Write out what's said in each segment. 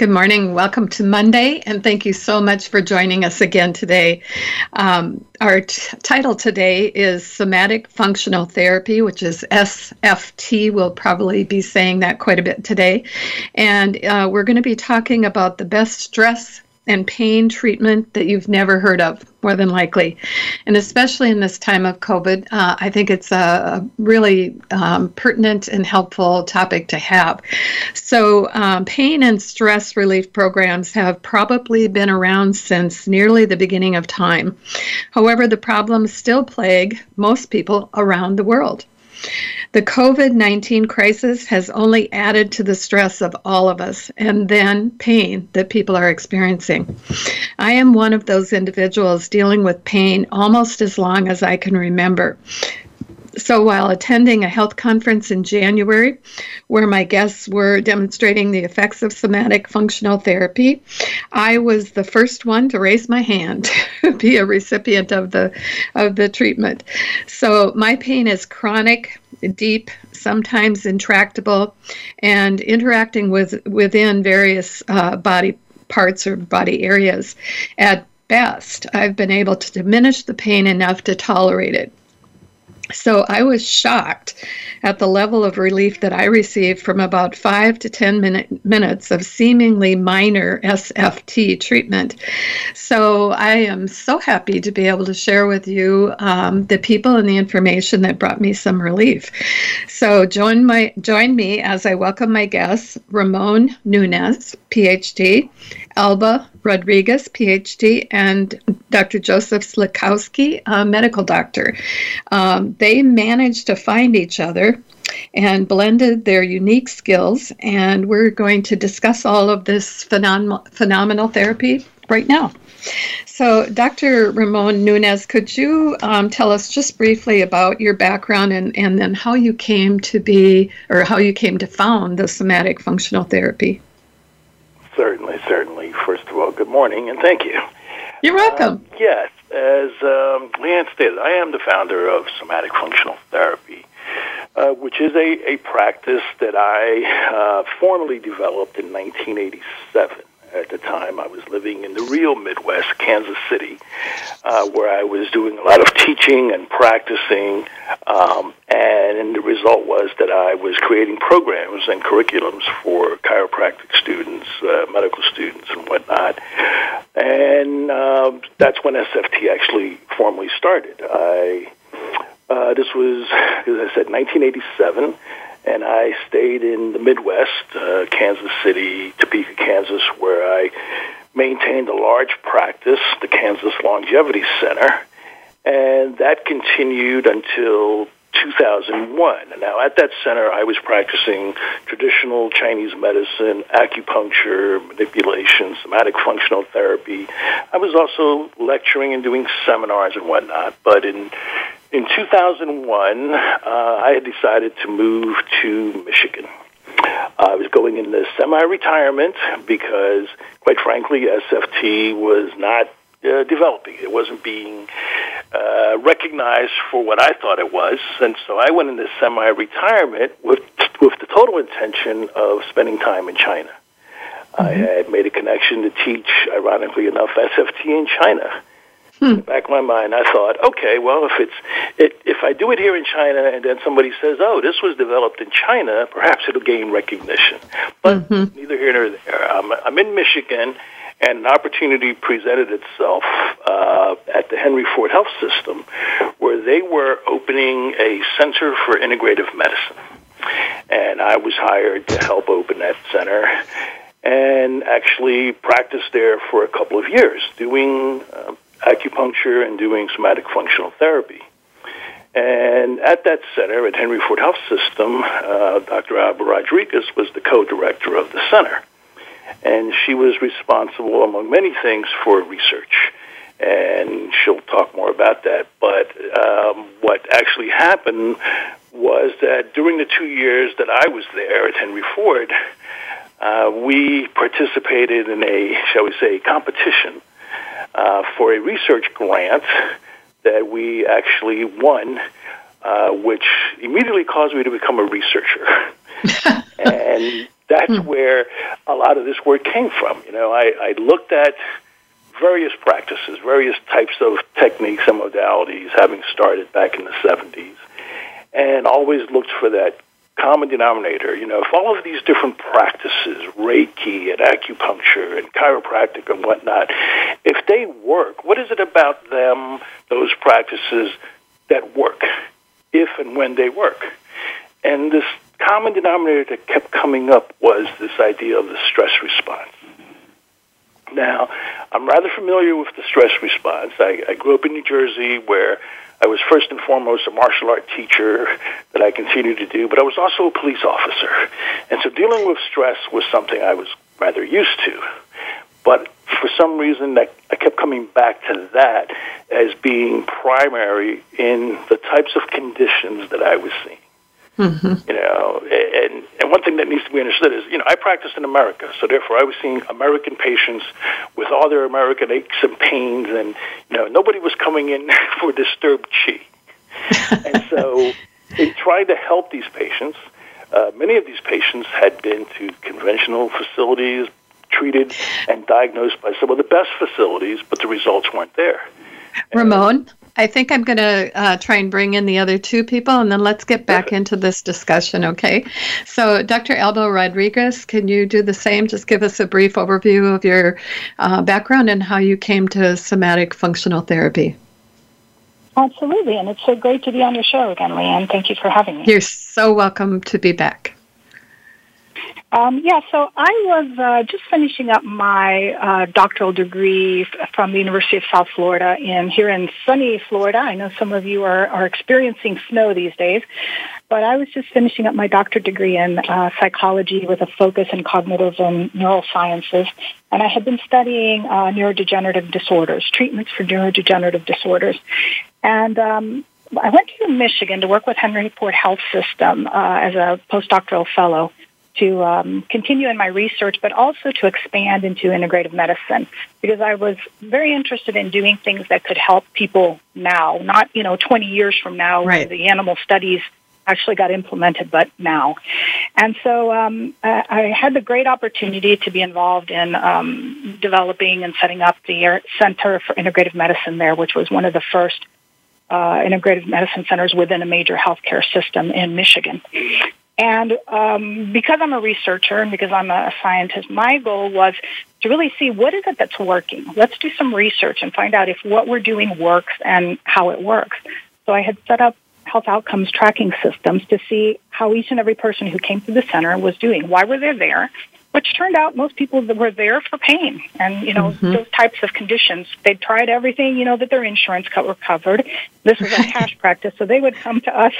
Good morning. Welcome to Monday, and thank you so much for joining us again today. Um, our t- title today is Somatic Functional Therapy, which is SFT. We'll probably be saying that quite a bit today. And uh, we're going to be talking about the best stress and pain treatment that you've never heard of, more than likely. And especially in this time of COVID, uh, I think it's a really um, pertinent and helpful topic to have. So, um, pain and stress relief programs have probably been around since nearly the beginning of time. However, the problems still plague most people around the world. The COVID 19 crisis has only added to the stress of all of us and then pain that people are experiencing. I am one of those individuals dealing with pain almost as long as I can remember. So, while attending a health conference in January, where my guests were demonstrating the effects of somatic functional therapy, I was the first one to raise my hand to be a recipient of the of the treatment. So, my pain is chronic, deep, sometimes intractable, and interacting with within various uh, body parts or body areas. At best, I've been able to diminish the pain enough to tolerate it. So I was shocked at the level of relief that I received from about five to 10 minute, minutes of seemingly minor SFT treatment. So I am so happy to be able to share with you um, the people and the information that brought me some relief. So join, my, join me as I welcome my guests, Ramon Nunez, PhD, Alba Rodriguez, PhD, and Dr. Joseph Sliwkoski, a medical doctor. Um, they managed to find each other and blended their unique skills, and we're going to discuss all of this phenom- phenomenal therapy right now. So, Dr. Ramon Nunez, could you um, tell us just briefly about your background and, and then how you came to be or how you came to found the somatic functional therapy? Certainly, certainly. First of all, good morning and thank you. You're welcome. Uh, yes, as um, Leanne stated, I am the founder of Somatic Functional Therapy, uh, which is a, a practice that I uh, formally developed in 1987 at the time. I was living in the real Midwest, Kansas City, uh, where I was doing a lot of teaching and practicing. Um, and the result was that I was creating programs and curriculums for chiropractic students, uh, medical students, and whatnot. And uh, that's when SFT actually formally started. I uh, this was, as I said, 1987 and I stayed in the Midwest, uh, Kansas City, Topeka, Kansas, where I maintained a large practice, the Kansas Longevity Center, and that continued until 2001. Now, at that center, I was practicing traditional Chinese medicine, acupuncture, manipulation, somatic functional therapy. I was also lecturing and doing seminars and whatnot. But in in 2001, uh, I had decided to move to Michigan. I was going into semi-retirement because, quite frankly, SFT was not uh, developing. It wasn't being uh, recognized for what I thought it was, and so I went into semi-retirement with with the total intention of spending time in China. Mm-hmm. I had made a connection to teach, ironically enough, SFT in China. Hmm. Back in my mind, I thought, okay, well, if it's it, if I do it here in China, and then somebody says, "Oh, this was developed in China," perhaps it'll gain recognition. But mm-hmm. neither here nor there. I'm, I'm in Michigan, and an opportunity presented itself uh, at the Henry Ford Health System, where they were opening a center for integrative medicine, and I was hired to help open that center and actually practiced there for a couple of years, doing uh, acupuncture and doing somatic functional therapy. And at that center, at Henry Ford Health System, uh, Dr. Alba Rodriguez was the co-director of the center. and she was responsible, among many things, for research. And she'll talk more about that. But um, what actually happened was that during the two years that I was there at Henry Ford, uh, we participated in a, shall we say, competition uh, for a research grant that we actually won, uh, which immediately caused me to become a researcher. and that's hmm. where a lot of this work came from. You know, I, I looked at various practices, various types of techniques and modalities, having started back in the 70s, and always looked for that common denominator. You know, if all of these different practices, Reiki and acupuncture and chiropractic and whatnot, if they work, what is it about them, those practices, that work, if and when they work? And this common denominator that kept coming up was this idea of the stress response. Now, I'm rather familiar with the stress response. I, I grew up in New Jersey where I was first and foremost a martial art teacher that I continued to do, but I was also a police officer. And so dealing with stress was something I was rather used to. But for some reason, I, I kept coming back to that as being primary in the types of conditions that I was seeing. Mm-hmm. You know, and and one thing that needs to be understood is, you know, I practiced in America, so therefore I was seeing American patients with all their American aches and pains, and you know, nobody was coming in for disturbed chi. and so, in trying to help these patients, uh, many of these patients had been to conventional facilities, treated and diagnosed by some of the best facilities, but the results weren't there. Ramon, I think I'm going to uh, try and bring in the other two people, and then let's get back into this discussion, okay? So, Dr. Alba Rodriguez, can you do the same? Just give us a brief overview of your uh, background and how you came to somatic functional therapy. Absolutely, and it's so great to be on your show again, Leanne. Thank you for having me. You're so welcome to be back. Um, yeah, so I was uh, just finishing up my uh, doctoral degree from the University of South Florida in here in sunny Florida. I know some of you are, are experiencing snow these days, but I was just finishing up my doctorate degree in uh, psychology with a focus in cognitive and neurosciences. And I had been studying uh, neurodegenerative disorders, treatments for neurodegenerative disorders. And um, I went to Michigan to work with Henry Ford Health System uh, as a postdoctoral fellow to um, continue in my research, but also to expand into integrative medicine because I was very interested in doing things that could help people now, not you know 20 years from now right. when the animal studies actually got implemented, but now. And so um, I had the great opportunity to be involved in um, developing and setting up the Center for Integrative Medicine there, which was one of the first uh, integrative medicine centers within a major healthcare system in Michigan. And um, because I'm a researcher and because I'm a scientist, my goal was to really see what is it that's working. Let's do some research and find out if what we're doing works and how it works. So I had set up health outcomes tracking systems to see how each and every person who came to the center was doing. Why were they there? Which turned out most people that were there for pain and you know mm-hmm. those types of conditions. They'd tried everything you know that their insurance were covered. This was a cash practice, so they would come to us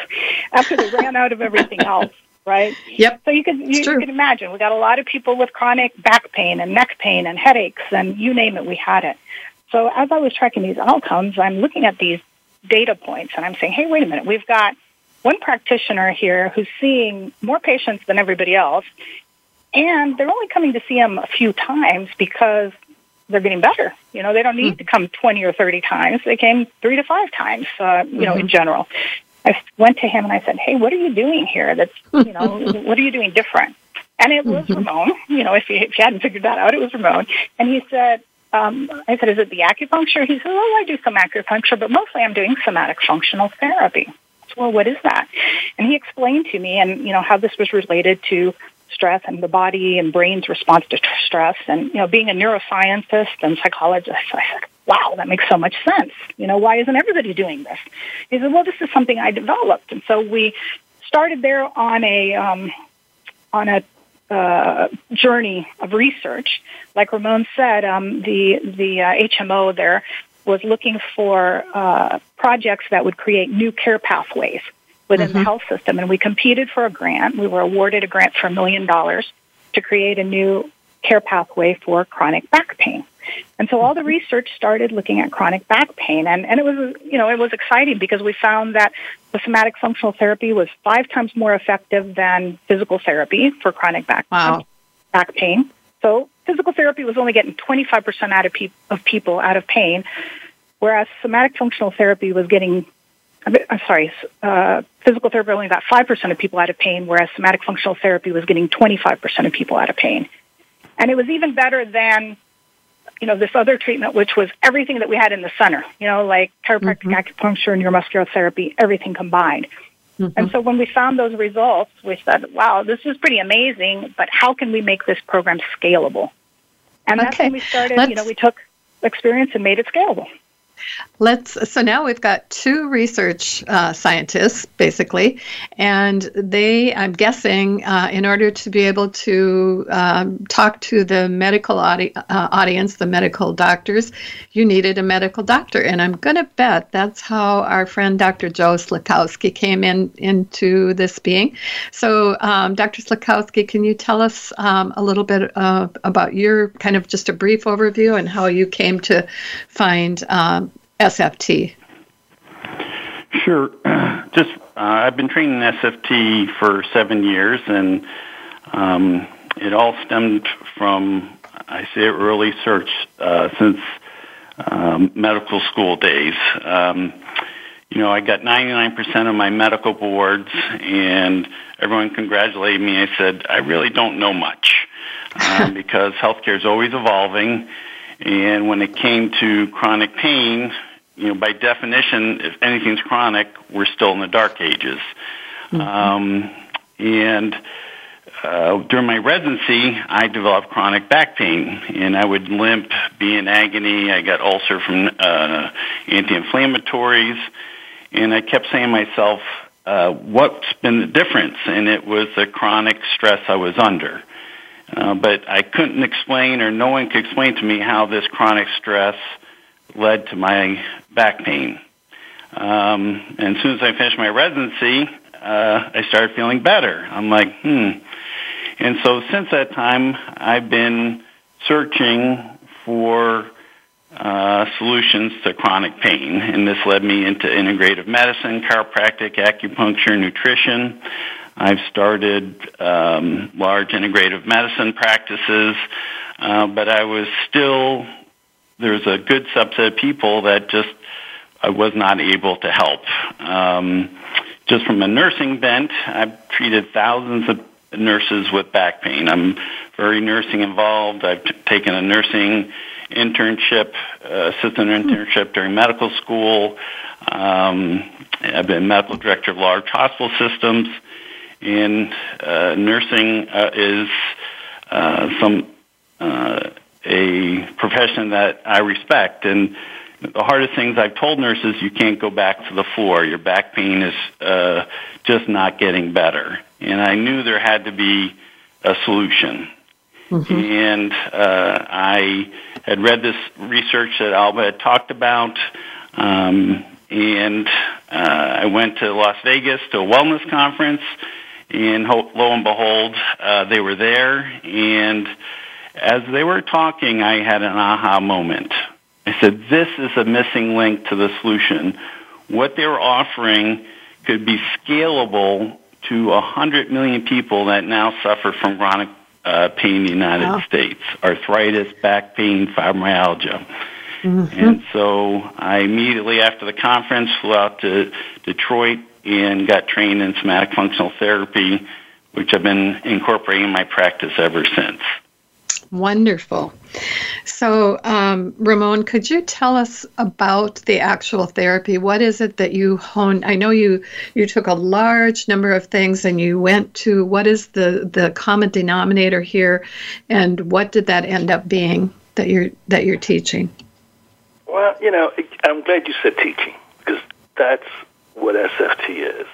after they ran out of everything else right? Yep. So you can you, you, can imagine we got a lot of people with chronic back pain and neck pain and headaches and you name it, we had it. So as I was tracking these outcomes, I'm looking at these data points and I'm saying, hey, wait a minute, we've got one practitioner here who's seeing more patients than everybody else, and they're only coming to see him a few times because they're getting better. You know, they don't need mm-hmm. to come 20 or 30 times. They came three to five times, uh, you mm-hmm. know, in general. I went to him and I said, "Hey, what are you doing here? That's you know, what are you doing different?" And it was mm-hmm. Ramon. You know, if you, if you hadn't figured that out, it was Ramon. And he said, um, "I said, is it the acupuncture?" He said, "Oh, I do some acupuncture, but mostly I'm doing somatic functional therapy." Well, what is that? And he explained to me, and you know, how this was related to stress and the body and brain's response to stress. And you know, being a neuroscientist and psychologist, I said, wow, that makes so much sense. You know, why isn't everybody doing this? He said, well, this is something I developed. And so we started there on a, um, on a uh, journey of research. Like Ramon said, um, the, the uh, HMO there was looking for uh, projects that would create new care pathways within mm-hmm. the health system. And we competed for a grant. We were awarded a grant for a million dollars to create a new care pathway for chronic back pain. And so all the research started looking at chronic back pain. And, and it was, you know, it was exciting because we found that the somatic functional therapy was five times more effective than physical therapy for chronic back, wow. back pain. So physical therapy was only getting 25% out of, pe- of people out of pain, whereas somatic functional therapy was getting I'm sorry, uh, physical therapy only got 5% of people out of pain, whereas somatic functional therapy was getting 25% of people out of pain. And it was even better than, you know, this other treatment, which was everything that we had in the center, you know, like chiropractic mm-hmm. acupuncture, neuromuscular therapy, everything combined. Mm-hmm. And so when we found those results, we said, wow, this is pretty amazing, but how can we make this program scalable? And that's okay. when we started, Let's... you know, we took experience and made it scalable. Let's. So now we've got two research uh, scientists, basically, and they, I'm guessing, uh, in order to be able to um, talk to the medical audi- uh, audience, the medical doctors, you needed a medical doctor, and I'm going to bet that's how our friend Dr. Joe Sliwkoski came in into this being. So, um, Dr. Sliwkoski, can you tell us um, a little bit about your kind of just a brief overview and how you came to find um, SFT? Sure. Just uh, I've been training in SFT for seven years, and um, it all stemmed from I say early search uh, since um, medical school days. Um, you know, I got 99% of my medical boards, and everyone congratulated me. I said, I really don't know much um, because healthcare is always evolving. And when it came to chronic pain, you know, by definition, if anything's chronic, we're still in the dark ages. Mm-hmm. Um, and uh, during my residency, I developed chronic back pain, and I would limp, be in agony. I got ulcer from uh, anti-inflammatories, and I kept saying to myself, uh, "What's been the difference?" And it was the chronic stress I was under. Uh, but I couldn't explain, or no one could explain to me how this chronic stress led to my back pain. Um, and as soon as I finished my residency, uh, I started feeling better. I'm like, hmm. And so since that time, I've been searching for uh, solutions to chronic pain, and this led me into integrative medicine, chiropractic, acupuncture, nutrition. I've started um, large integrative medicine practices, uh, but I was still there's a good subset of people that just I was not able to help. Um, just from a nursing bent, I've treated thousands of nurses with back pain. I'm very nursing involved. I've t- taken a nursing internship, uh, assistant internship during medical school. Um, I've been medical director of large hospital systems, and uh, nursing uh, is uh, some uh, a profession that I respect. And the hardest things I've told nurses, you can't go back to the floor. Your back pain is uh, just not getting better. And I knew there had to be a solution. Mm-hmm. And uh, I had read this research that Alba had talked about. Um, and uh, I went to Las Vegas to a wellness conference, and ho- lo and behold, uh, they were there. And as they were talking, I had an aha moment. I said, This is a missing link to the solution. What they were offering could be scalable to 100 million people that now suffer from chronic uh, pain in the United wow. States arthritis, back pain, fibromyalgia. Mm-hmm. And so I immediately after the conference flew out to Detroit and got trained in somatic functional therapy, which I've been incorporating in my practice ever since. Wonderful. So, um, Ramon, could you tell us about the actual therapy? What is it that you hone? I know you you took a large number of things and you went to what is the the common denominator here, and what did that end up being that you're that you're teaching? Well, you know, I'm glad you said teaching because that's what SFT is.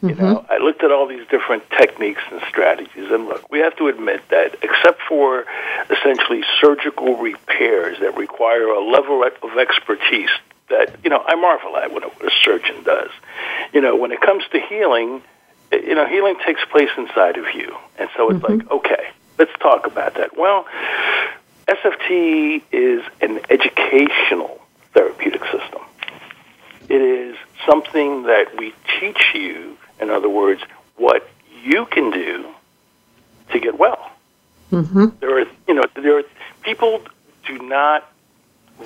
You mm-hmm. know, I looked at all these different techniques and strategies, and look, we have to admit that except for essentially surgical repairs that require a level of expertise that you know I marvel at what a surgeon does. You know, when it comes to healing, you know, healing takes place inside of you, and so it's mm-hmm. like, okay, let's talk about that. Well, SFT is an educational therapeutic system. It is something that we teach you, in other words, what you can do to get well. Mm-hmm. There are, you know, there are people do not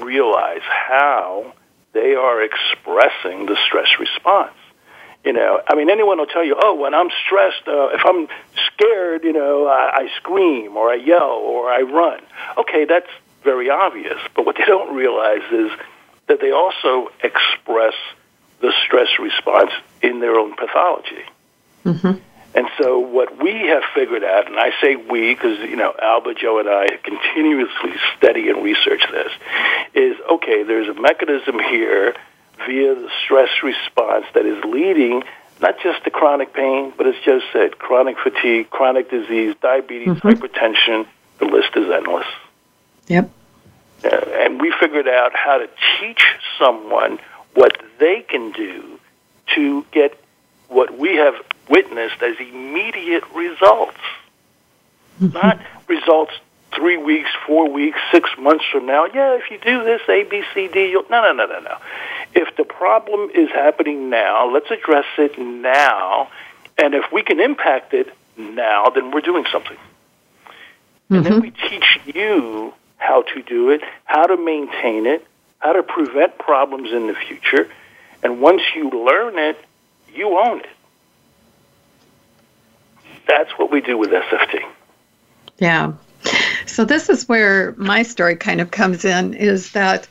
realize how they are expressing the stress response. You know, I mean, anyone will tell you, oh, when I'm stressed, uh, if I'm scared, you know, I, I scream or I yell or I run. Okay, that's very obvious. But what they don't realize is that they also express the stress response in their own pathology. Mm-hmm. And so what we have figured out, and I say we because, you know, Alba, Joe, and I continuously study and research this, is, okay, there's a mechanism here via the stress response that is leading not just to chronic pain, but as Joe said, chronic fatigue, chronic disease, diabetes, mm-hmm. hypertension, the list is endless. Yep. Uh, and we figured out how to teach someone what they can do to get what we have witnessed as immediate results. Mm-hmm. Not results three weeks, four weeks, six months from now. Yeah, if you do this, A, B, C, D, you'll. No, no, no, no, no. If the problem is happening now, let's address it now. And if we can impact it now, then we're doing something. Mm-hmm. And then we teach you how to do it, how to maintain it, how to prevent problems in the future. And once you learn it, you own it. That's what we do with SFT. Yeah. So this is where my story kind of comes in is that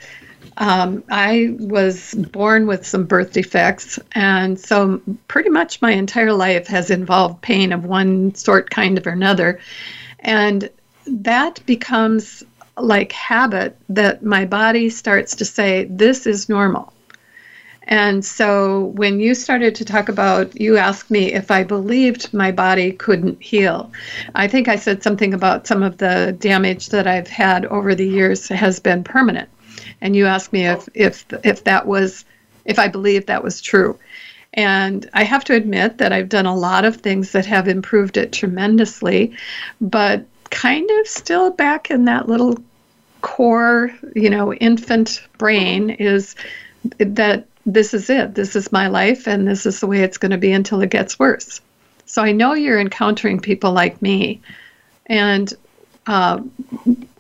um, I was born with some birth defects, and so pretty much my entire life has involved pain of one sort, kind of, or another. And that becomes like habit that my body starts to say, This is normal. And so when you started to talk about, you asked me if I believed my body couldn't heal. I think I said something about some of the damage that I've had over the years has been permanent. And you asked me if, if, if that was, if I believed that was true. And I have to admit that I've done a lot of things that have improved it tremendously, but kind of still back in that little core, you know, infant brain is that this is it. This is my life, and this is the way it's going to be until it gets worse. So I know you're encountering people like me. And uh,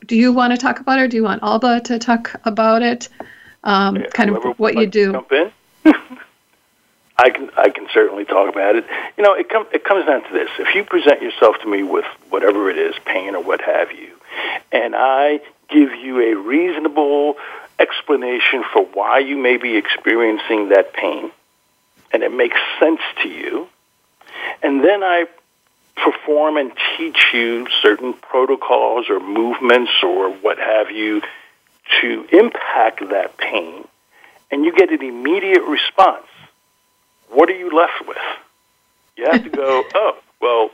do you want to talk about it, or do you want Alba to talk about it? Um, yeah, kind of what you do. Jump in. I can I can certainly talk about it. You know, it comes it comes down to this: if you present yourself to me with whatever it is, pain or what have you, and I give you a reasonable explanation for why you may be experiencing that pain, and it makes sense to you. And then I perform and teach you certain protocols or movements or what have you to impact that pain, and you get an immediate response. What are you left with? You have to go, oh, well,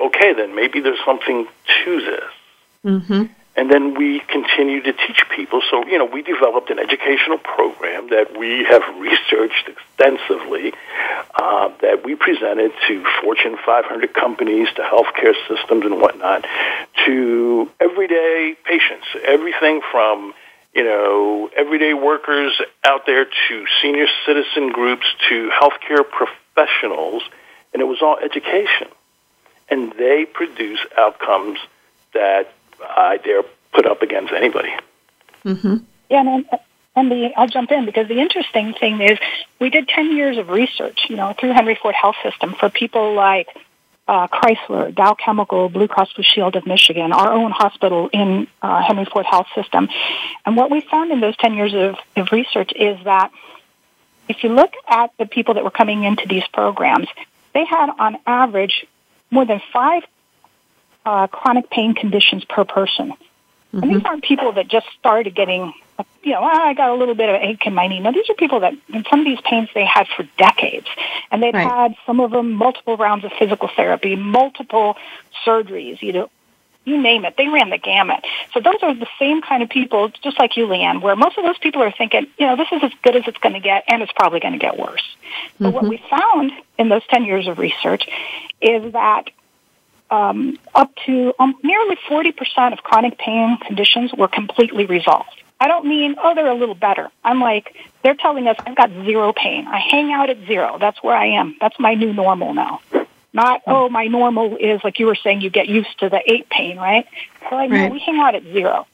okay, then maybe there's something to this. Mm-hmm. And then we continue to teach people. So, you know, we developed an educational program that we have researched extensively, uh, that we presented to Fortune 500 companies, to healthcare systems and whatnot, to everyday patients, everything from you know, everyday workers out there to senior citizen groups to healthcare professionals, and it was all education. And they produce outcomes that I dare put up against anybody. Mm-hmm. Yeah, and, and the I'll jump in because the interesting thing is we did ten years of research, you know, through Henry Ford Health System for people like uh, Chrysler, Dow Chemical, Blue Cross Blue Shield of Michigan, our own hospital in uh, Henry Ford Health System, and what we found in those ten years of, of research is that if you look at the people that were coming into these programs, they had on average more than five uh, chronic pain conditions per person. Mm-hmm. And these mm-hmm. aren't people that just started getting, you know, ah, I got a little bit of ache in my knee. No, these are people that, in some of these pains they had for decades. And they've right. had, some of them, multiple rounds of physical therapy, multiple surgeries, you know, you name it. They ran the gamut. So those are the same kind of people, just like you, Leanne, where most of those people are thinking, you know, this is as good as it's going to get, and it's probably going to get worse. But mm-hmm. what we found in those 10 years of research is that um, up to um, nearly 40% of chronic pain conditions were completely resolved. I don't mean, oh, they're a little better. I'm like, they're telling us I've got zero pain. I hang out at zero. That's where I am. That's my new normal now. Not, oh, my normal is, like you were saying, you get used to the eight pain, right? So like, right. no, we hang out at zero.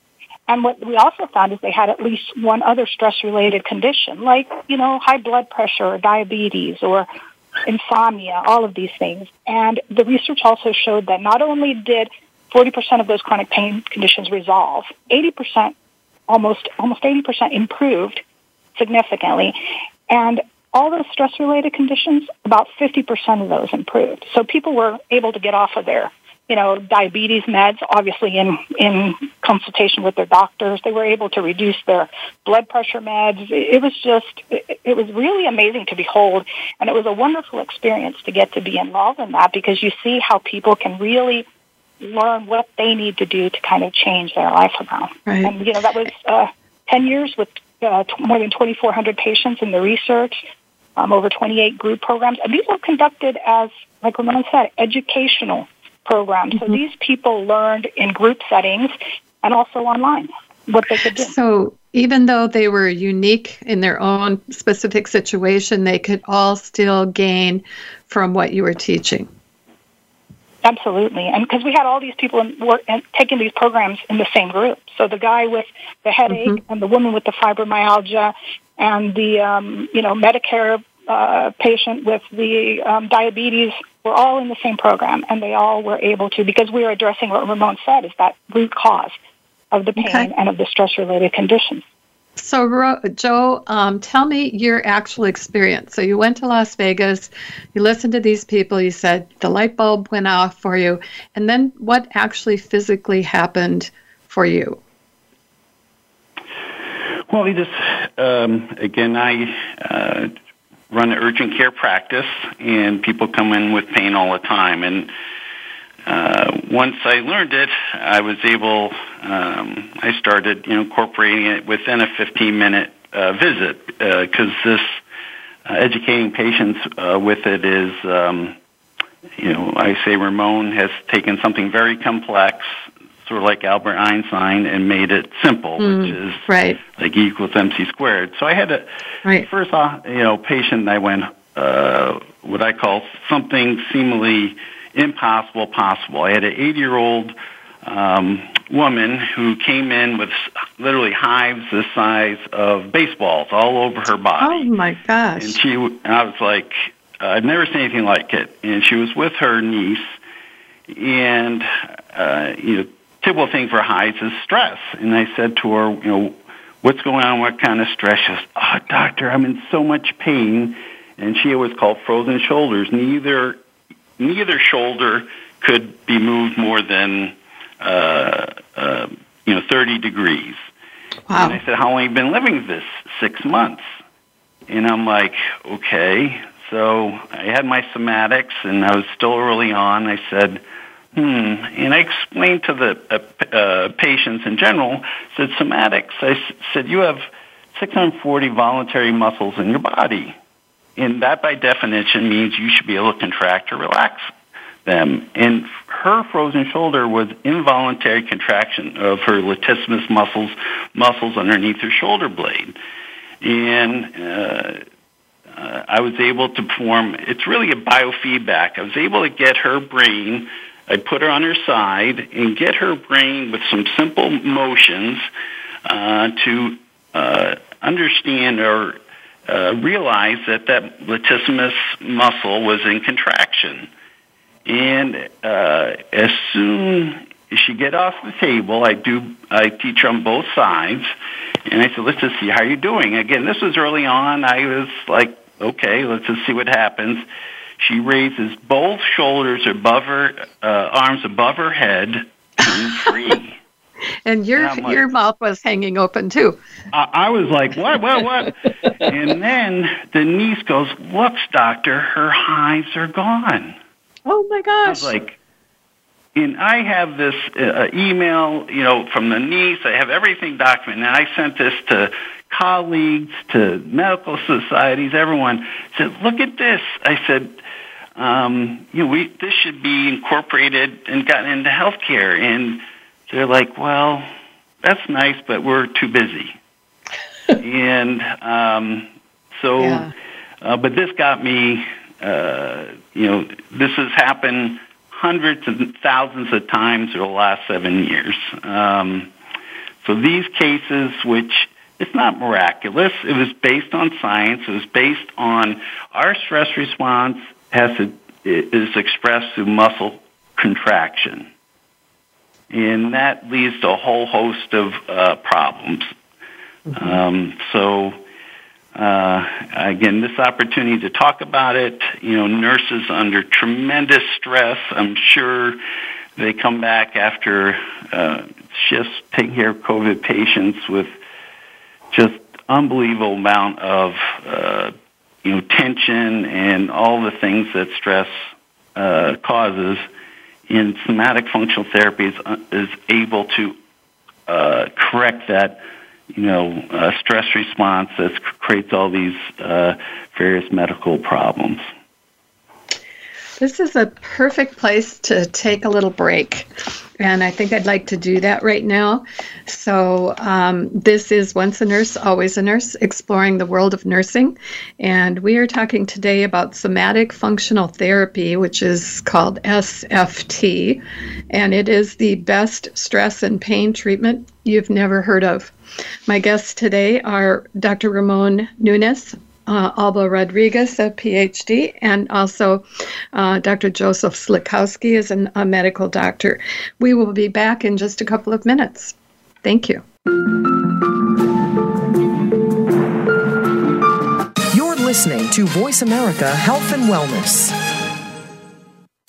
And what we also found is they had at least one other stress-related condition, like, you know, high blood pressure or diabetes or insomnia, all of these things. And the research also showed that not only did 40% of those chronic pain conditions resolve, 80% almost almost 80% improved significantly. And all those stress related conditions, about 50% of those improved. So people were able to get off of their, you know, diabetes meds, obviously in, in consultation with their doctors. They were able to reduce their blood pressure meds. It was just, it was really amazing to behold. And it was a wonderful experience to get to be involved in that because you see how people can really learn what they need to do to kind of change their life around. Right. And, you know, that was uh, 10 years with uh, t- more than 2,400 patients in the research, um, over 28 group programs. And these were conducted as, like Ramon said, educational programs. Mm-hmm. So these people learned in group settings and also online what they could do. So even though they were unique in their own specific situation, they could all still gain from what you were teaching. Absolutely, and because we had all these people in work and taking these programs in the same group. So the guy with the headache mm-hmm. and the woman with the fibromyalgia and the um, you know Medicare uh, patient with the um, diabetes were all in the same program, and they all were able to because we were addressing what Ramon said is that root cause of the pain okay. and of the stress related conditions. So, Joe, um, tell me your actual experience. So, you went to Las Vegas, you listened to these people, you said the light bulb went off for you, and then what actually physically happened for you? Well, we just, um, again, I uh, run an urgent care practice, and people come in with pain all the time. And uh, once I learned it, I was able. Um, I started, you know, incorporating it within a 15-minute uh, visit because uh, this uh, educating patients uh, with it is, um, you know, I say Ramon has taken something very complex, sort of like Albert Einstein, and made it simple, mm, which is right. like E equals MC squared. So I had a right. first, uh, you know, patient. I went uh, what I call something seemingly impossible possible. I had an 80 year old um, woman who came in with literally hives the size of baseballs all over her body. Oh my gosh! And she, and I was like, uh, I've never seen anything like it. And she was with her niece, and uh, you know, typical thing for hives is stress. And I said to her, you know, what's going on? What kind of stress? She goes, oh, doctor, I'm in so much pain. And she was called frozen shoulders. Neither neither shoulder could be moved more than uh, uh, you know 30 degrees. Wow. And I said, "How long have you been living this?" Six months. And I'm like, "Okay." So I had my somatics, and I was still early on. I said, "Hmm," and I explained to the uh, uh, patients in general. Said somatics. I s- said, "You have 640 voluntary muscles in your body." and that by definition means you should be able to contract or relax them. And her frozen shoulder was involuntary contraction of her latissimus muscles, muscles underneath her shoulder blade. And uh, uh, I was able to perform, it's really a biofeedback. I was able to get her brain, I put her on her side and get her brain with some simple motions uh, to uh, understand or uh, realized that that latissimus muscle was in contraction. And uh, as soon as she get off the table, I do I teach her on both sides, and I said, let's just see how you're doing. Again, this was early on. I was like, okay, let's just see what happens. She raises both shoulders above her, uh, arms above her head, and free. and your and like, your mouth was hanging open too. I, I was like, what, what, what? and then the niece goes, "Looks, doctor, her hives are gone." Oh my gosh! I was like, and I have this uh, email, you know, from the niece. I have everything documented. And I sent this to colleagues, to medical societies, everyone. said, "Look at this." I said. Um, you know, we this should be incorporated and gotten into healthcare. And they're like, well, that's nice, but we're too busy. and um, so, yeah. uh, but this got me. Uh, you know, this has happened hundreds and thousands of times over the last seven years. Um, so these cases, which it's not miraculous, it was based on science. It was based on our stress response has to, is expressed through muscle contraction, and that leads to a whole host of uh, problems. Mm-hmm. Um, so. Uh, again, this opportunity to talk about it, you know, nurses under tremendous stress. I'm sure they come back after uh, shifts taking care of COVID patients with just unbelievable amount of uh, you know tension and all the things that stress uh, causes. In somatic functional therapy is, uh, is able to uh, correct that you know uh, stress response that creates all these uh, various medical problems. This is a perfect place to take a little break. And I think I'd like to do that right now. So, um, this is Once a Nurse, Always a Nurse, exploring the world of nursing. And we are talking today about somatic functional therapy, which is called SFT. And it is the best stress and pain treatment you've never heard of. My guests today are Dr. Ramon Nunez, uh, Alba Rodriguez, a PhD, and also uh, Dr. Joseph Sliwkoski is an, a medical doctor. We will be back in just a couple of minutes. Thank you. You're listening to Voice America Health and Wellness.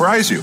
surprise you.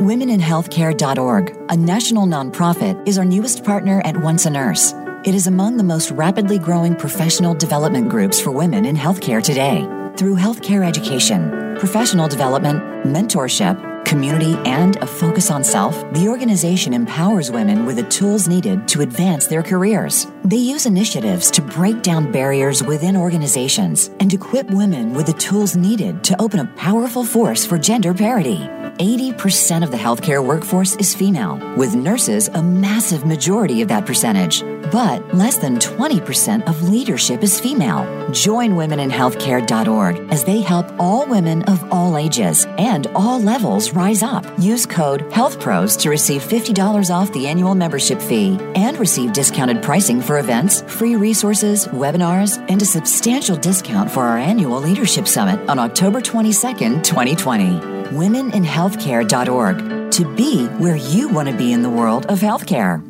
WomenInHealthcare.org, a national nonprofit, is our newest partner at Once a Nurse. It is among the most rapidly growing professional development groups for women in healthcare today. Through healthcare education, professional development, mentorship, community, and a focus on self, the organization empowers women with the tools needed to advance their careers. They use initiatives to break down barriers within organizations and equip women with the tools needed to open a powerful force for gender parity. 80% of the healthcare workforce is female, with nurses a massive majority of that percentage. But less than 20% of leadership is female. Join womeninhealthcare.org as they help all women of all ages and all levels rise up. Use code HealthPros to receive $50 off the annual membership fee and receive discounted pricing for events, free resources, webinars, and a substantial discount for our annual Leadership Summit on October 22nd, 2020 womeninhealthcare.org to be where you want to be in the world of healthcare.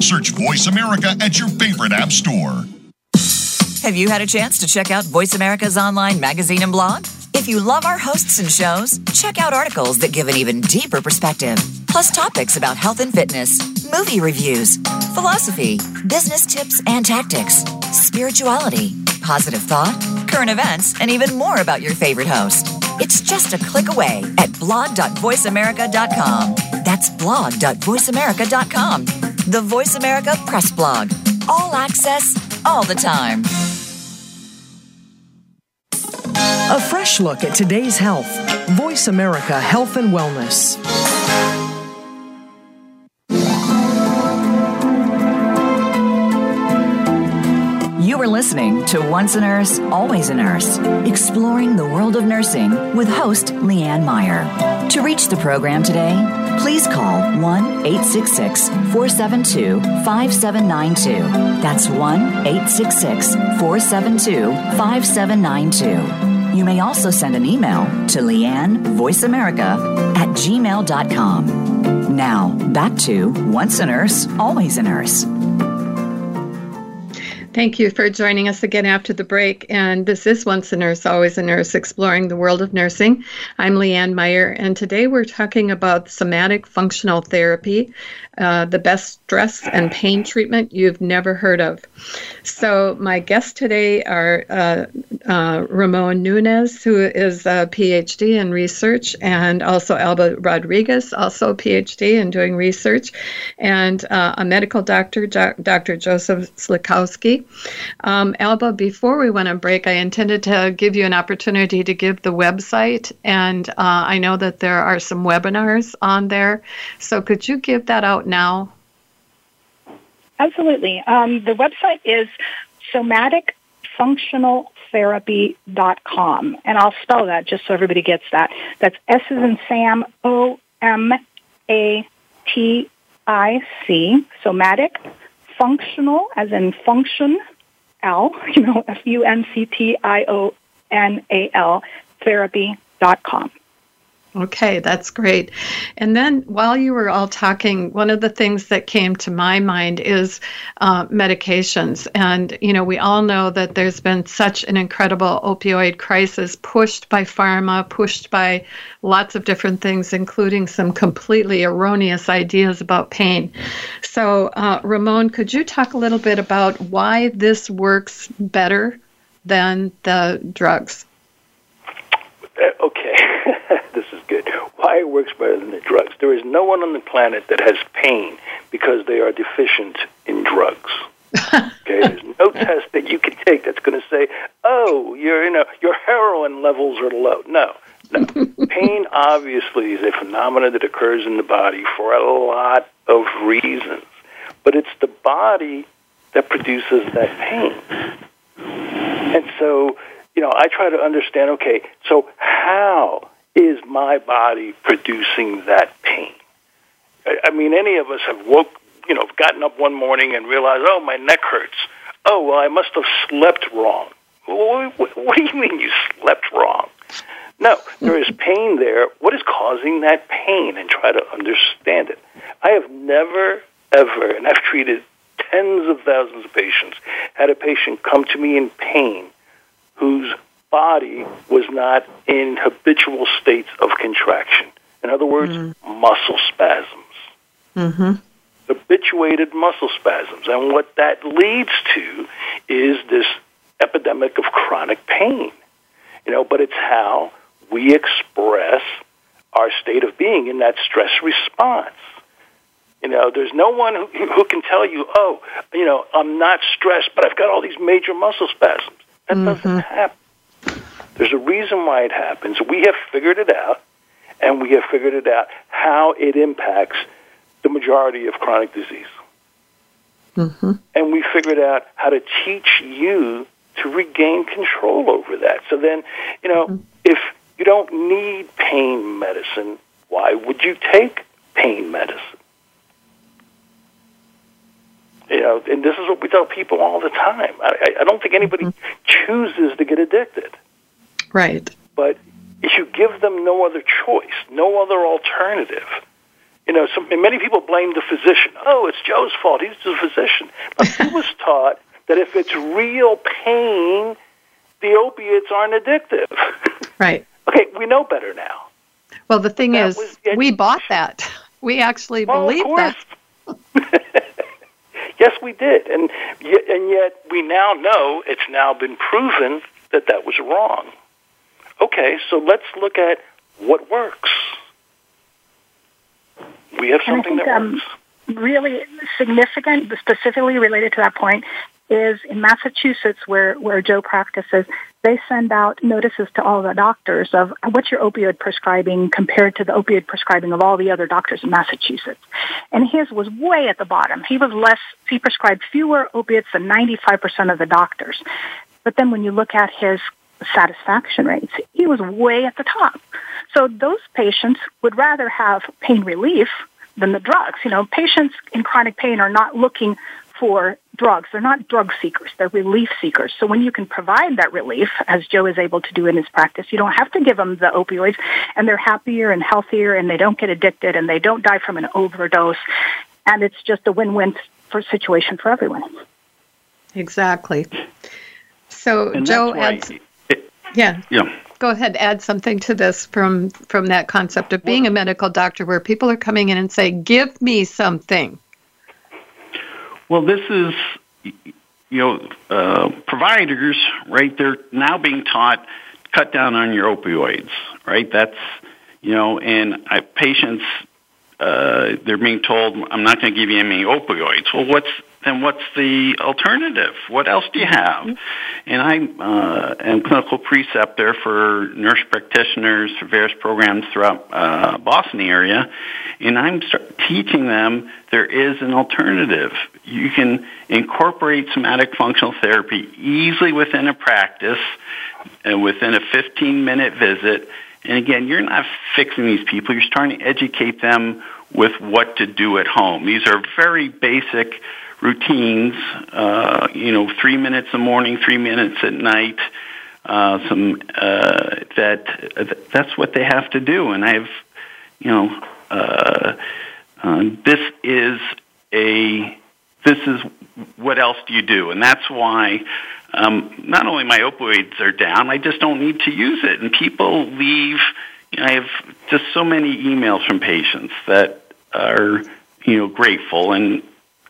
Search Voice America at your favorite app store. Have you had a chance to check out Voice America's online magazine and blog? If you love our hosts and shows, check out articles that give an even deeper perspective, plus topics about health and fitness, movie reviews, philosophy, business tips and tactics, spirituality, positive thought, current events, and even more about your favorite host. It's just a click away at blog.voiceamerica.com. That's blog.voiceamerica.com. The Voice America Press Blog. All access, all the time. A fresh look at today's health. Voice America Health and Wellness. You are listening to Once a Nurse, Always a Nurse, exploring the world of nursing with host Leanne Meyer. To reach the program today, please call 1 866 472 5792. That's 1 866 472 5792. You may also send an email to Leanne Voice America at gmail.com. Now, back to Once a Nurse, Always a Nurse. Thank you for joining us again after the break. And this is Once a Nurse, Always a Nurse, exploring the world of nursing. I'm Leanne Meyer, and today we're talking about somatic functional therapy, uh, the best stress and pain treatment you've never heard of. So, my guests today are uh, uh, Ramon Nunez, who is a PhD in research, and also Alba Rodriguez, also a PhD in doing research, and uh, a medical doctor, Dr. Joseph Sliwkoski. Um, Alba, before we went on break, I intended to give you an opportunity to give the website, and uh, I know that there are some webinars on there. So, could you give that out now? Absolutely. Um, the website is somaticfunctionaltherapy.com. And I'll spell that just so everybody gets that. That's S as in Sam, O M A T I C, somatic, functional as in function, L, you know, F U N C T I O N A L, therapy.com. Okay, that's great. And then while you were all talking, one of the things that came to my mind is uh, medications. And, you know, we all know that there's been such an incredible opioid crisis pushed by pharma, pushed by lots of different things, including some completely erroneous ideas about pain. So, uh, Ramon, could you talk a little bit about why this works better than the drugs? Uh, okay, this is it works better than the drugs. There is no one on the planet that has pain because they are deficient in drugs. okay, there's no test that you can take that's going to say, "Oh, your you know your heroin levels are low." No, no. pain obviously is a phenomenon that occurs in the body for a lot of reasons, but it's the body that produces that pain. And so you know, I try to understand, okay, so how my body producing that pain? I, I mean, any of us have woke, you know, gotten up one morning and realized, oh, my neck hurts. Oh, well, I must have slept wrong. What, what, what do you mean you slept wrong? No, there is pain there. What is causing that pain? And try to understand it. I have never, ever, and I've treated tens of thousands of patients, had a patient come to me in pain whose body was not in habitual states of contraction. In other words, mm-hmm. muscle spasms. Mm-hmm. Habituated muscle spasms. And what that leads to is this epidemic of chronic pain. You know, but it's how we express our state of being in that stress response. You know, there's no one who, who can tell you, oh, you know, I'm not stressed, but I've got all these major muscle spasms. That mm-hmm. doesn't happen. There's a reason why it happens. We have figured it out, and we have figured it out how it impacts the majority of chronic disease. Mm-hmm. And we figured out how to teach you to regain control over that. So then, you know, mm-hmm. if you don't need pain medicine, why would you take pain medicine? You know, and this is what we tell people all the time. I, I don't think anybody mm-hmm. chooses to get addicted. Right. But if you give them no other choice, no other alternative, you know, some, many people blame the physician. Oh, it's Joe's fault. He's the physician. But he was taught that if it's real pain, the opiates aren't addictive. Right. okay, we know better now. Well, the thing that is, we bought that. We actually well, believe that. yes, we did, and and yet we now know it's now been proven that that was wrong. Okay, so let's look at what works. We have something think, that um, works. Really significant, specifically related to that point, is in Massachusetts, where, where Joe practices, they send out notices to all the doctors of what's your opioid prescribing compared to the opioid prescribing of all the other doctors in Massachusetts. And his was way at the bottom. He was less, he prescribed fewer opiates than 95% of the doctors. But then when you look at his satisfaction rates, he was way at the top. So those patients would rather have pain relief than the drugs. You know, patients in chronic pain are not looking for drugs. They're not drug seekers. They're relief seekers. So when you can provide that relief, as Joe is able to do in his practice, you don't have to give them the opioids and they're happier and healthier and they don't get addicted and they don't die from an overdose. And it's just a win-win for situation for everyone. Exactly. So And Joe adds, why it- yeah. yeah. Go ahead, add something to this from from that concept of being a medical doctor, where people are coming in and say, "Give me something." Well, this is, you know, uh, providers, right? They're now being taught cut down on your opioids, right? That's, you know, and I, patients, uh, they're being told, I'm not going to give you any opioids. Well, what's then what's the alternative? What else do you have? And I uh, am clinical preceptor for nurse practitioners for various programs throughout uh, Boston area, and I'm start teaching them there is an alternative. You can incorporate somatic functional therapy easily within a practice and within a 15 minute visit. And again, you're not fixing these people, you're starting to educate them with what to do at home. These are very basic routines, uh, you know, three minutes in the morning, three minutes at night. Uh, some uh, that that's what they have to do, and I've, you know, uh, uh, this is a this is what else do you do, and that's why um, not only my opioids are down, I just don't need to use it, and people leave. I have just so many emails from patients that are you know grateful and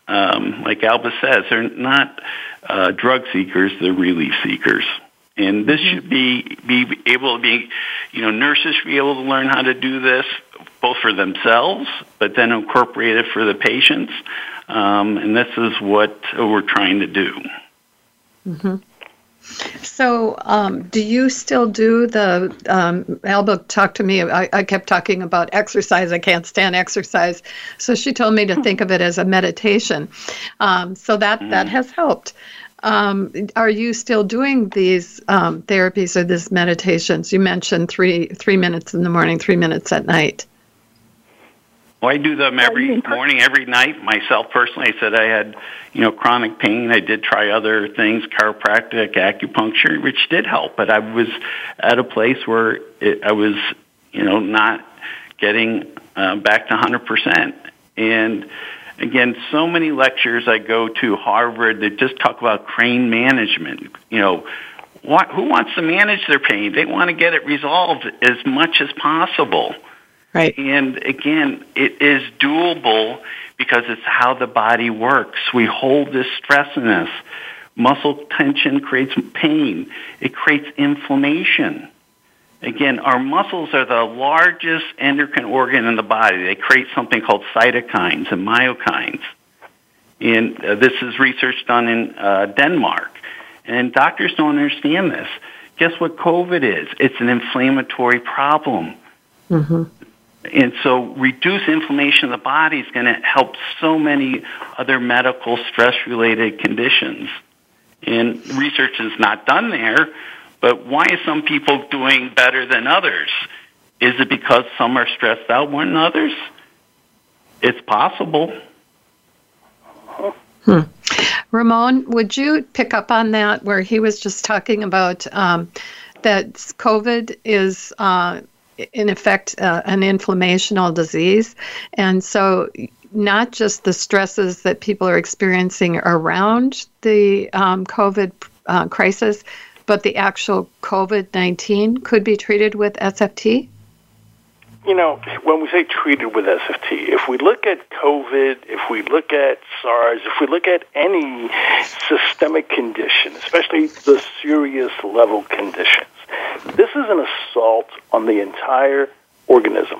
um, like Alba says, they're not uh, drug seekers; they're relief seekers. And this should be be able to be, you know, nurses should be able to learn how to do this both for themselves, but then incorporate it for the patients. Um, and this is what we're trying to do. So, um, do you still do the? Um, Alba talked to me. I, I kept talking about exercise. I can't stand exercise, so she told me to think of it as a meditation. Um, so that that has helped. Um, are you still doing these um, therapies or these meditations? You mentioned three three minutes in the morning, three minutes at night. Well, I do them every morning, every night. Myself personally, I said I had, you know, chronic pain. I did try other things, chiropractic, acupuncture, which did help. But I was at a place where it, I was, you know, not getting uh, back to 100%. And again, so many lectures I go to Harvard that just talk about crane management. You know, what, who wants to manage their pain? They want to get it resolved as much as possible. Right. And again, it is doable because it's how the body works. We hold this stress in us. Muscle tension creates pain. It creates inflammation. Again, our muscles are the largest endocrine organ in the body. They create something called cytokines and myokines. And uh, this is research done in uh, Denmark. And doctors don't understand this. Guess what COVID is? It's an inflammatory problem. And so reduce inflammation in the body is going to help so many other medical stress related conditions. And research is not done there, but why is some people doing better than others? Is it because some are stressed out more than others? It's possible. Ramon, would you pick up on that where he was just talking about um, that COVID is, uh, in effect, uh, an inflammational disease? And so, not just the stresses that people are experiencing around the um, COVID uh, crisis, but the actual COVID 19 could be treated with SFT? you know, when we say treated with SFT, if we look at COVID, if we look at SARS, if we look at any systemic condition, especially the serious level conditions, this is an assault on the entire organism.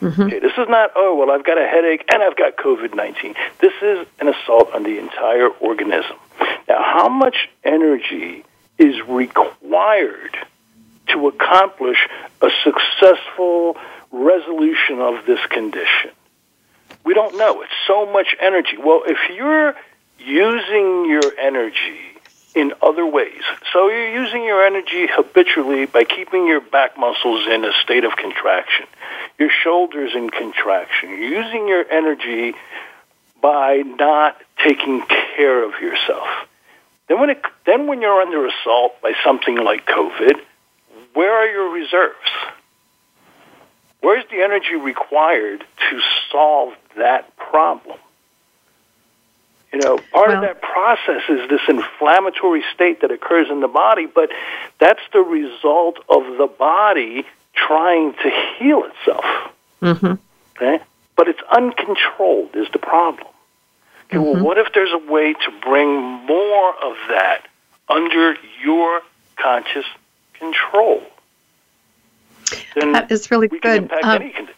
Mm-hmm. Okay, this is not, oh, well, I've got a headache and I've got COVID 19. This is an assault on the entire organism. Now, how much energy is required to accomplish a successful resolution of this condition? We don't know. It's so much energy. Well, if you're using your energy in other ways, so you're using your energy habitually by keeping your back muscles in a state of contraction, your shoulders in contraction, you're using your energy by not taking care of yourself. Then when it, then when you're under assault by something like COVID, where are your reserves? Where's the energy required to solve that problem? You know, part well, of that process is this inflammatory state that occurs in the body, but that's the result of the body trying to heal itself. Mm-hmm. Okay? But it's uncontrolled, is the problem. Okay, mm-hmm. well, what if there's a way to bring more of that under your conscious control? Then that is really good. Um, any condition.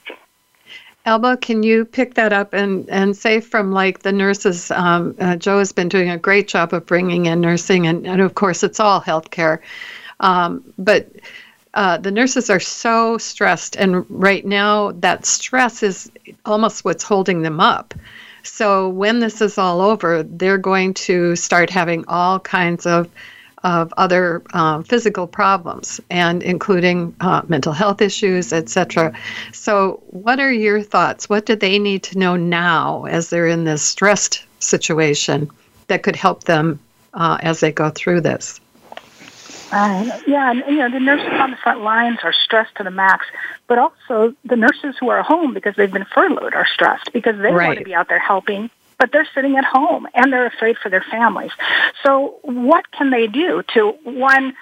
Alba, can you pick that up and, and say from like the nurses? Um, uh, Joe has been doing a great job of bringing in nursing, and, and of course, it's all healthcare. Um, but uh, the nurses are so stressed, and right now, that stress is almost what's holding them up. So, when this is all over, they're going to start having all kinds of of other um, physical problems, and including uh, mental health issues, etc. So, what are your thoughts? What do they need to know now as they're in this stressed situation that could help them uh, as they go through this? Uh, yeah, and you know the nurses on the front lines are stressed to the max, but also the nurses who are home because they've been furloughed are stressed because they right. want to be out there helping but they're sitting at home and they're afraid for their families. So, what can they do to one?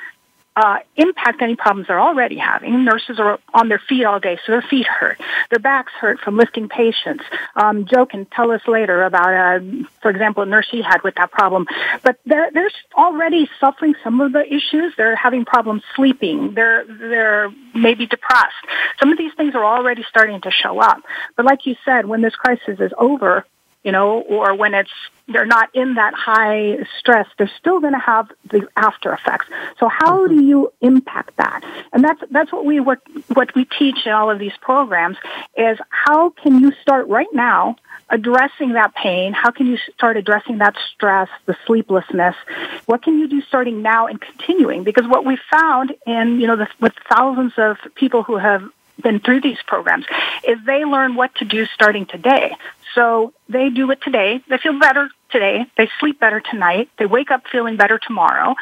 Uh, impact any problems they're already having. Nurses are on their feet all day, so their feet hurt. Their backs hurt from lifting patients. Um, Joe can tell us later about, uh, for example, a nurse he had with that problem. But they're, they're already suffering some of the issues. They're having problems sleeping. They're, they're maybe depressed. Some of these things are already starting to show up. But like you said, when this crisis is over, you know, or when it's they're not in that high stress, they're still going to have the after effects. So how do you impact that? And that's that's what we what what we teach in all of these programs is how can you start right now addressing that pain? How can you start addressing that stress, the sleeplessness? What can you do starting now and continuing? Because what we found in you know the, with thousands of people who have been through these programs is they learn what to do starting today. So they do it today. They feel better today. They sleep better tonight. They wake up feeling better tomorrow.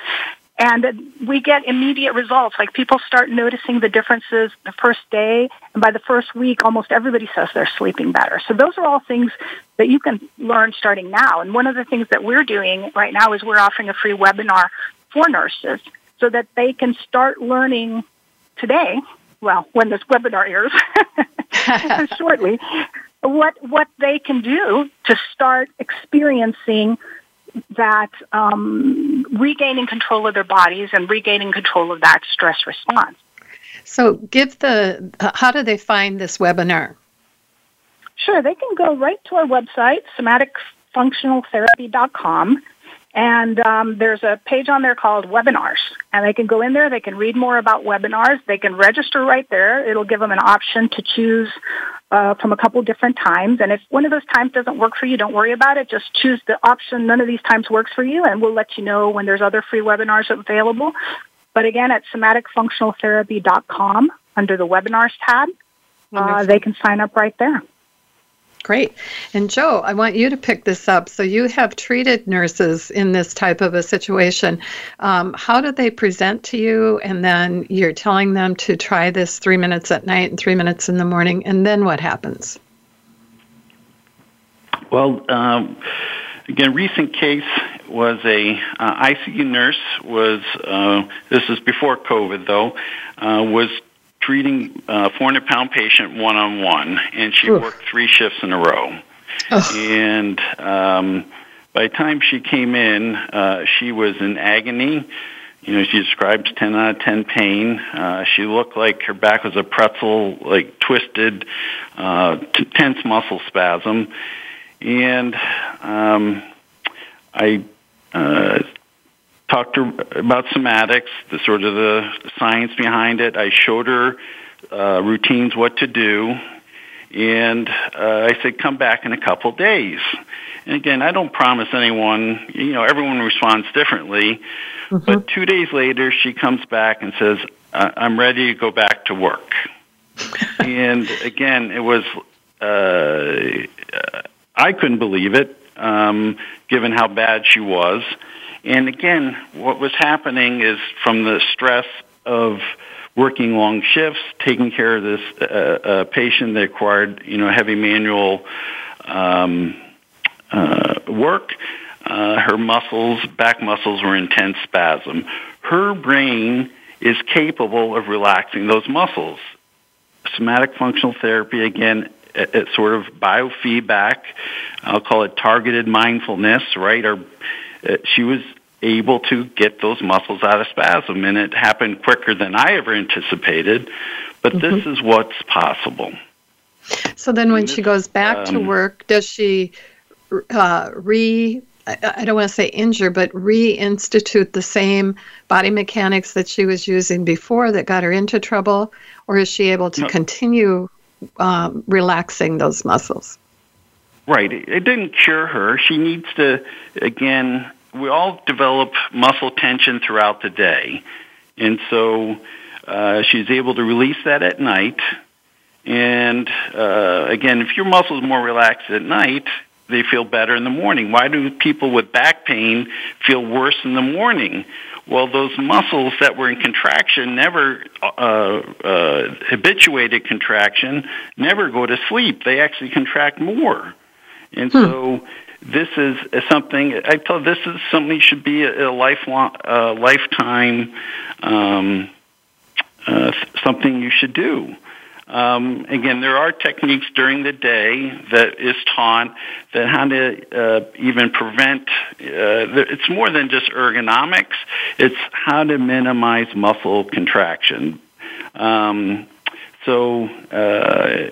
And we get immediate results. Like people start noticing the differences the first day, and by the first week, almost everybody says they're sleeping better. So those are all things that you can learn starting now. And one of the things that we're doing right now is we're offering a free webinar for nurses so that they can start learning today. Well, when this webinar airs shortly, what what they can do to start experiencing that um, regaining control of their bodies and regaining control of that stress response. So, give the how do they find this webinar? Sure, they can go right to our website, somaticfunctionaltherapy.com, and um, there's a page on there called webinars. And they can go in there, they can read more about webinars, they can register right there. It'll give them an option to choose uh, from a couple different times. And if one of those times doesn't work for you, don't worry about it. Just choose the option none of these times works for you, and we'll let you know when there's other free webinars available. But again, at somaticfunctionaltherapy.com under the webinars tab, uh, they can sign up right there. Great. And Joe, I want you to pick this up. So you have treated nurses in this type of a situation. Um, how do they present to you? And then you're telling them to try this three minutes at night and three minutes in the morning. And then what happens? Well, um, again, recent case was a uh, ICU nurse was uh, this is before COVID though uh, was treating a 400 pound patient one on one, and she Oof. worked three shifts in a row. Ugh. And um, by the time she came in, uh, she was in agony. You know, she describes 10 out of 10 pain. Uh, she looked like her back was a pretzel, like twisted, uh, t- tense muscle spasm. And um, I uh, talked to her about somatics, the sort of the science behind it. I showed her uh, routines, what to do, and uh, I said, "Come back in a couple days." And again, I don't promise anyone. You know, everyone responds differently. Mm-hmm. But two days later, she comes back and says, "I'm ready to go back to work." and again, it was. Uh, I couldn't believe it, um, given how bad she was. And again, what was happening is from the stress of working long shifts, taking care of this uh, uh, patient that required, you know, heavy manual um, uh, work. Uh, her muscles, back muscles, were in tense spasm. Her brain is capable of relaxing those muscles. Somatic functional therapy, again, it's sort of biofeedback. I'll call it targeted mindfulness, right? Or uh, she was able to get those muscles out of spasm, and it happened quicker than I ever anticipated. But mm-hmm. this is what's possible. So then, when she goes back um, to work, does she uh, re? I don't want to say injure, but reinstitute the same body mechanics that she was using before that got her into trouble, or is she able to no. continue um, relaxing those muscles? Right. It didn't cure her. She needs to again we all develop muscle tension throughout the day. And so uh, she's able to release that at night. And uh, again, if your muscle is more relaxed at night, they feel better in the morning. Why do people with back pain feel worse in the morning? Well, those muscles that were in contraction never uh, uh, habituated contraction, never go to sleep. They actually contract more. And hmm. so this is something I thought this is something should be a, a lifelong, uh, lifetime, um, uh, something you should do. Um, again, there are techniques during the day that is taught that how to uh, even prevent. Uh, it's more than just ergonomics. It's how to minimize muscle contraction. Um, so, uh,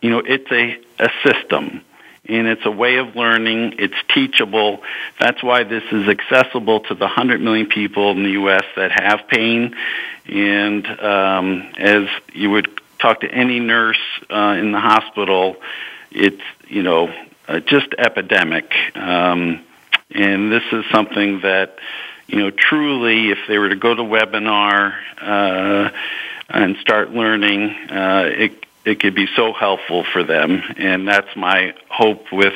you know, it's a, a system and it's a way of learning. It's teachable. That's why this is accessible to the 100 million people in the U.S. that have pain. And um, as you would talk to any nurse uh, in the hospital, it's you know uh, just epidemic. Um, and this is something that you know truly, if they were to go to webinar uh, and start learning, uh, it it could be so helpful for them. And that's my hope with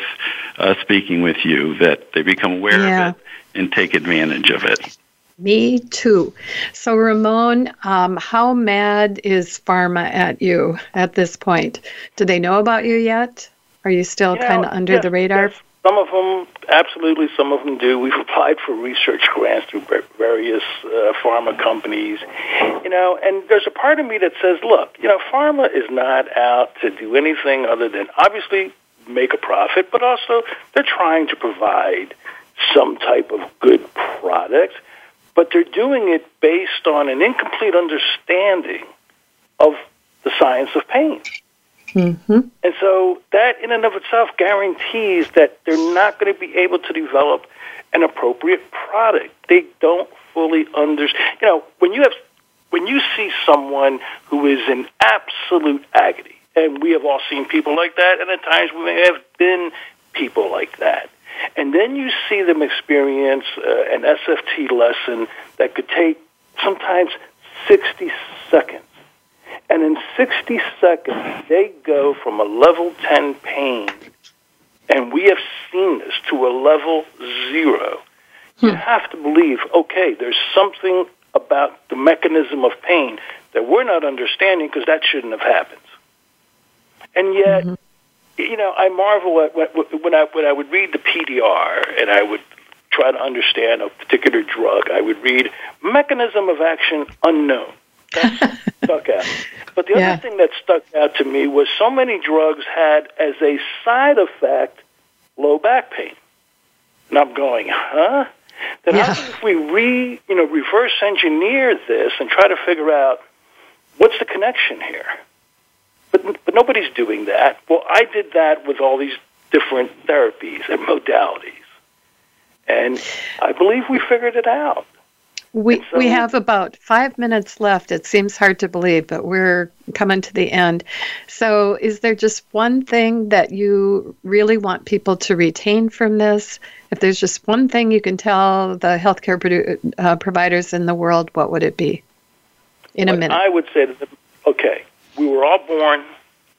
uh, speaking with you that they become aware yeah. of it and take advantage of it. Me too. So, Ramon, um, how mad is pharma at you at this point? Do they know about you yet? Are you still kind of under yes, the radar? Yes. Some of them, absolutely, some of them do. We've applied for research grants through various uh, pharma companies, you know, and there's a part of me that says, look, you know, pharma is not out to do anything other than obviously make a profit, but also they're trying to provide some type of good product, but they're doing it based on an incomplete understanding of the science of pain. Mm-hmm. And so that in and of itself guarantees that they're not going to be able to develop an appropriate product. They don't fully understand. You know, when you have when you see someone who is in absolute agony, and we have all seen people like that, and at times we may have been people like that. And then you see them experience uh, an SFT lesson that could take sometimes 60 seconds and in 60 seconds, they go from a level 10 pain, and we have seen this, to a level zero. Hmm. You have to believe, okay, there's something about the mechanism of pain that we're not understanding because that shouldn't have happened. And yet, mm-hmm. you know, I marvel at when I, when I would read the PDR and I would try to understand a particular drug, I would read mechanism of action unknown. That stuck out. But the yeah. other thing that stuck out to me was so many drugs had as a side effect low back pain. And I'm going, huh? Then yeah. if we re, you know, reverse engineer this and try to figure out what's the connection here? But but nobody's doing that. Well, I did that with all these different therapies and modalities. And I believe we figured it out. We, so, we have about five minutes left. It seems hard to believe, but we're coming to the end. So, is there just one thing that you really want people to retain from this? If there's just one thing you can tell the healthcare produ- uh, providers in the world, what would it be? In a minute. I would say that, okay, we were all born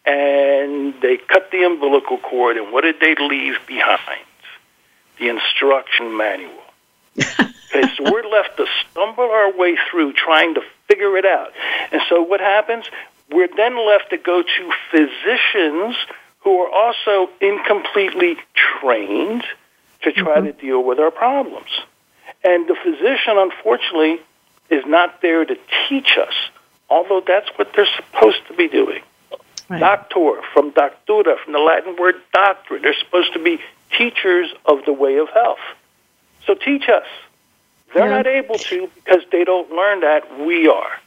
and they cut the umbilical cord, and what did they leave behind? The instruction manual. Okay, so we're left to stumble our way through trying to figure it out. And so what happens? We're then left to go to physicians who are also incompletely trained to try mm-hmm. to deal with our problems. And the physician, unfortunately, is not there to teach us, although that's what they're supposed to be doing. Right. Doctor, from doctura, from the Latin word doctor. They're supposed to be teachers of the way of health. So teach us. They're yeah. not able to because they don't learn that. We are.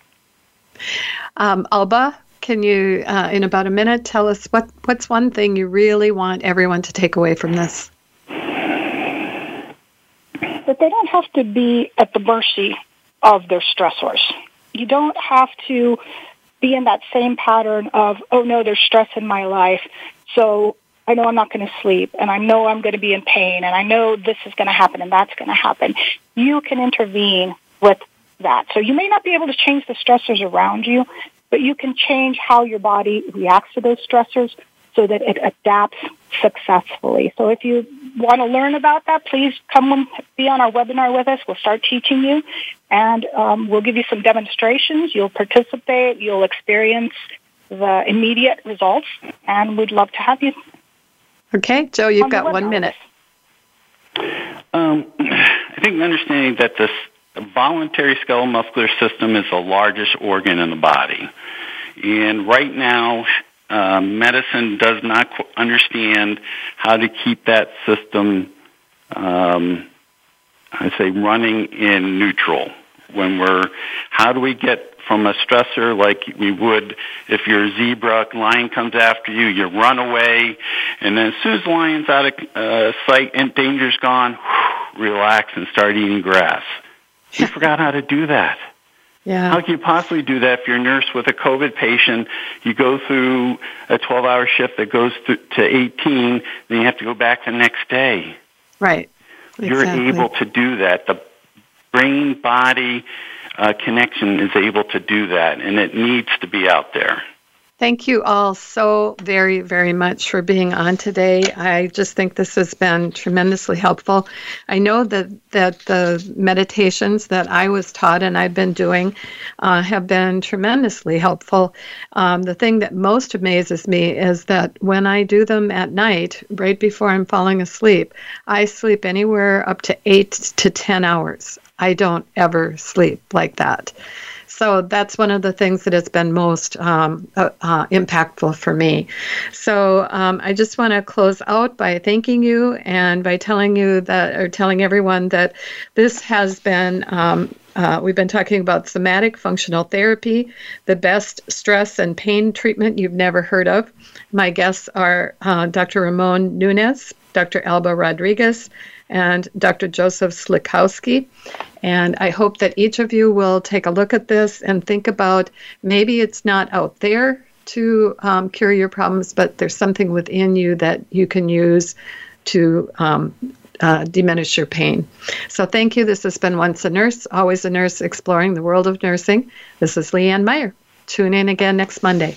Um, Alba, can you, uh, in about a minute, tell us what, what's one thing you really want everyone to take away from this? That they don't have to be at the mercy of their stressors. You don't have to be in that same pattern of, oh no, there's stress in my life. So I know I'm not going to sleep and I know I'm going to be in pain and I know this is going to happen and that's going to happen. You can intervene with that. So you may not be able to change the stressors around you, but you can change how your body reacts to those stressors so that it adapts successfully. So if you want to learn about that, please come and be on our webinar with us. We'll start teaching you and um, we'll give you some demonstrations. You'll participate. You'll experience the immediate results and we'd love to have you Okay, Joe, you've got one minute. Um, I think understanding that this voluntary skeletal muscular system is the largest organ in the body. And right now, uh, medicine does not understand how to keep that system, um, I say, running in neutral. When we're, how do we get from a stressor like we would if you're a zebra, lion comes after you, you run away, and then as soon as the lion's out of uh, sight and danger's gone, whew, relax and start eating grass. You forgot how to do that. Yeah. How can you possibly do that if you're a nurse with a COVID patient? You go through a 12 hour shift that goes to, to 18, then you have to go back the next day. Right. You're able to do that. The brain body uh, connection is able to do that, and it needs to be out there. Thank you all so very, very much for being on today. I just think this has been tremendously helpful. I know that, that the meditations that I was taught and I've been doing uh, have been tremendously helpful. Um, the thing that most amazes me is that when I do them at night, right before I'm falling asleep, I sleep anywhere up to eight to 10 hours. I don't ever sleep like that. So that's one of the things that has been most um, uh, uh, impactful for me. So um, I just want to close out by thanking you and by telling you that, or telling everyone that this has been. Um, uh, we've been talking about somatic functional therapy, the best stress and pain treatment you've never heard of. My guests are uh, Dr. Ramon Nunez, Dr. Alba Rodriguez, and Dr. Joseph Sliwkoski. And I hope that each of you will take a look at this and think about maybe it's not out there to um, cure your problems, but there's something within you that you can use to um, uh, diminish your pain. So thank you. This has been Once a Nurse, Always a Nurse, exploring the world of nursing. This is Leanne Meyer. Tune in again next Monday.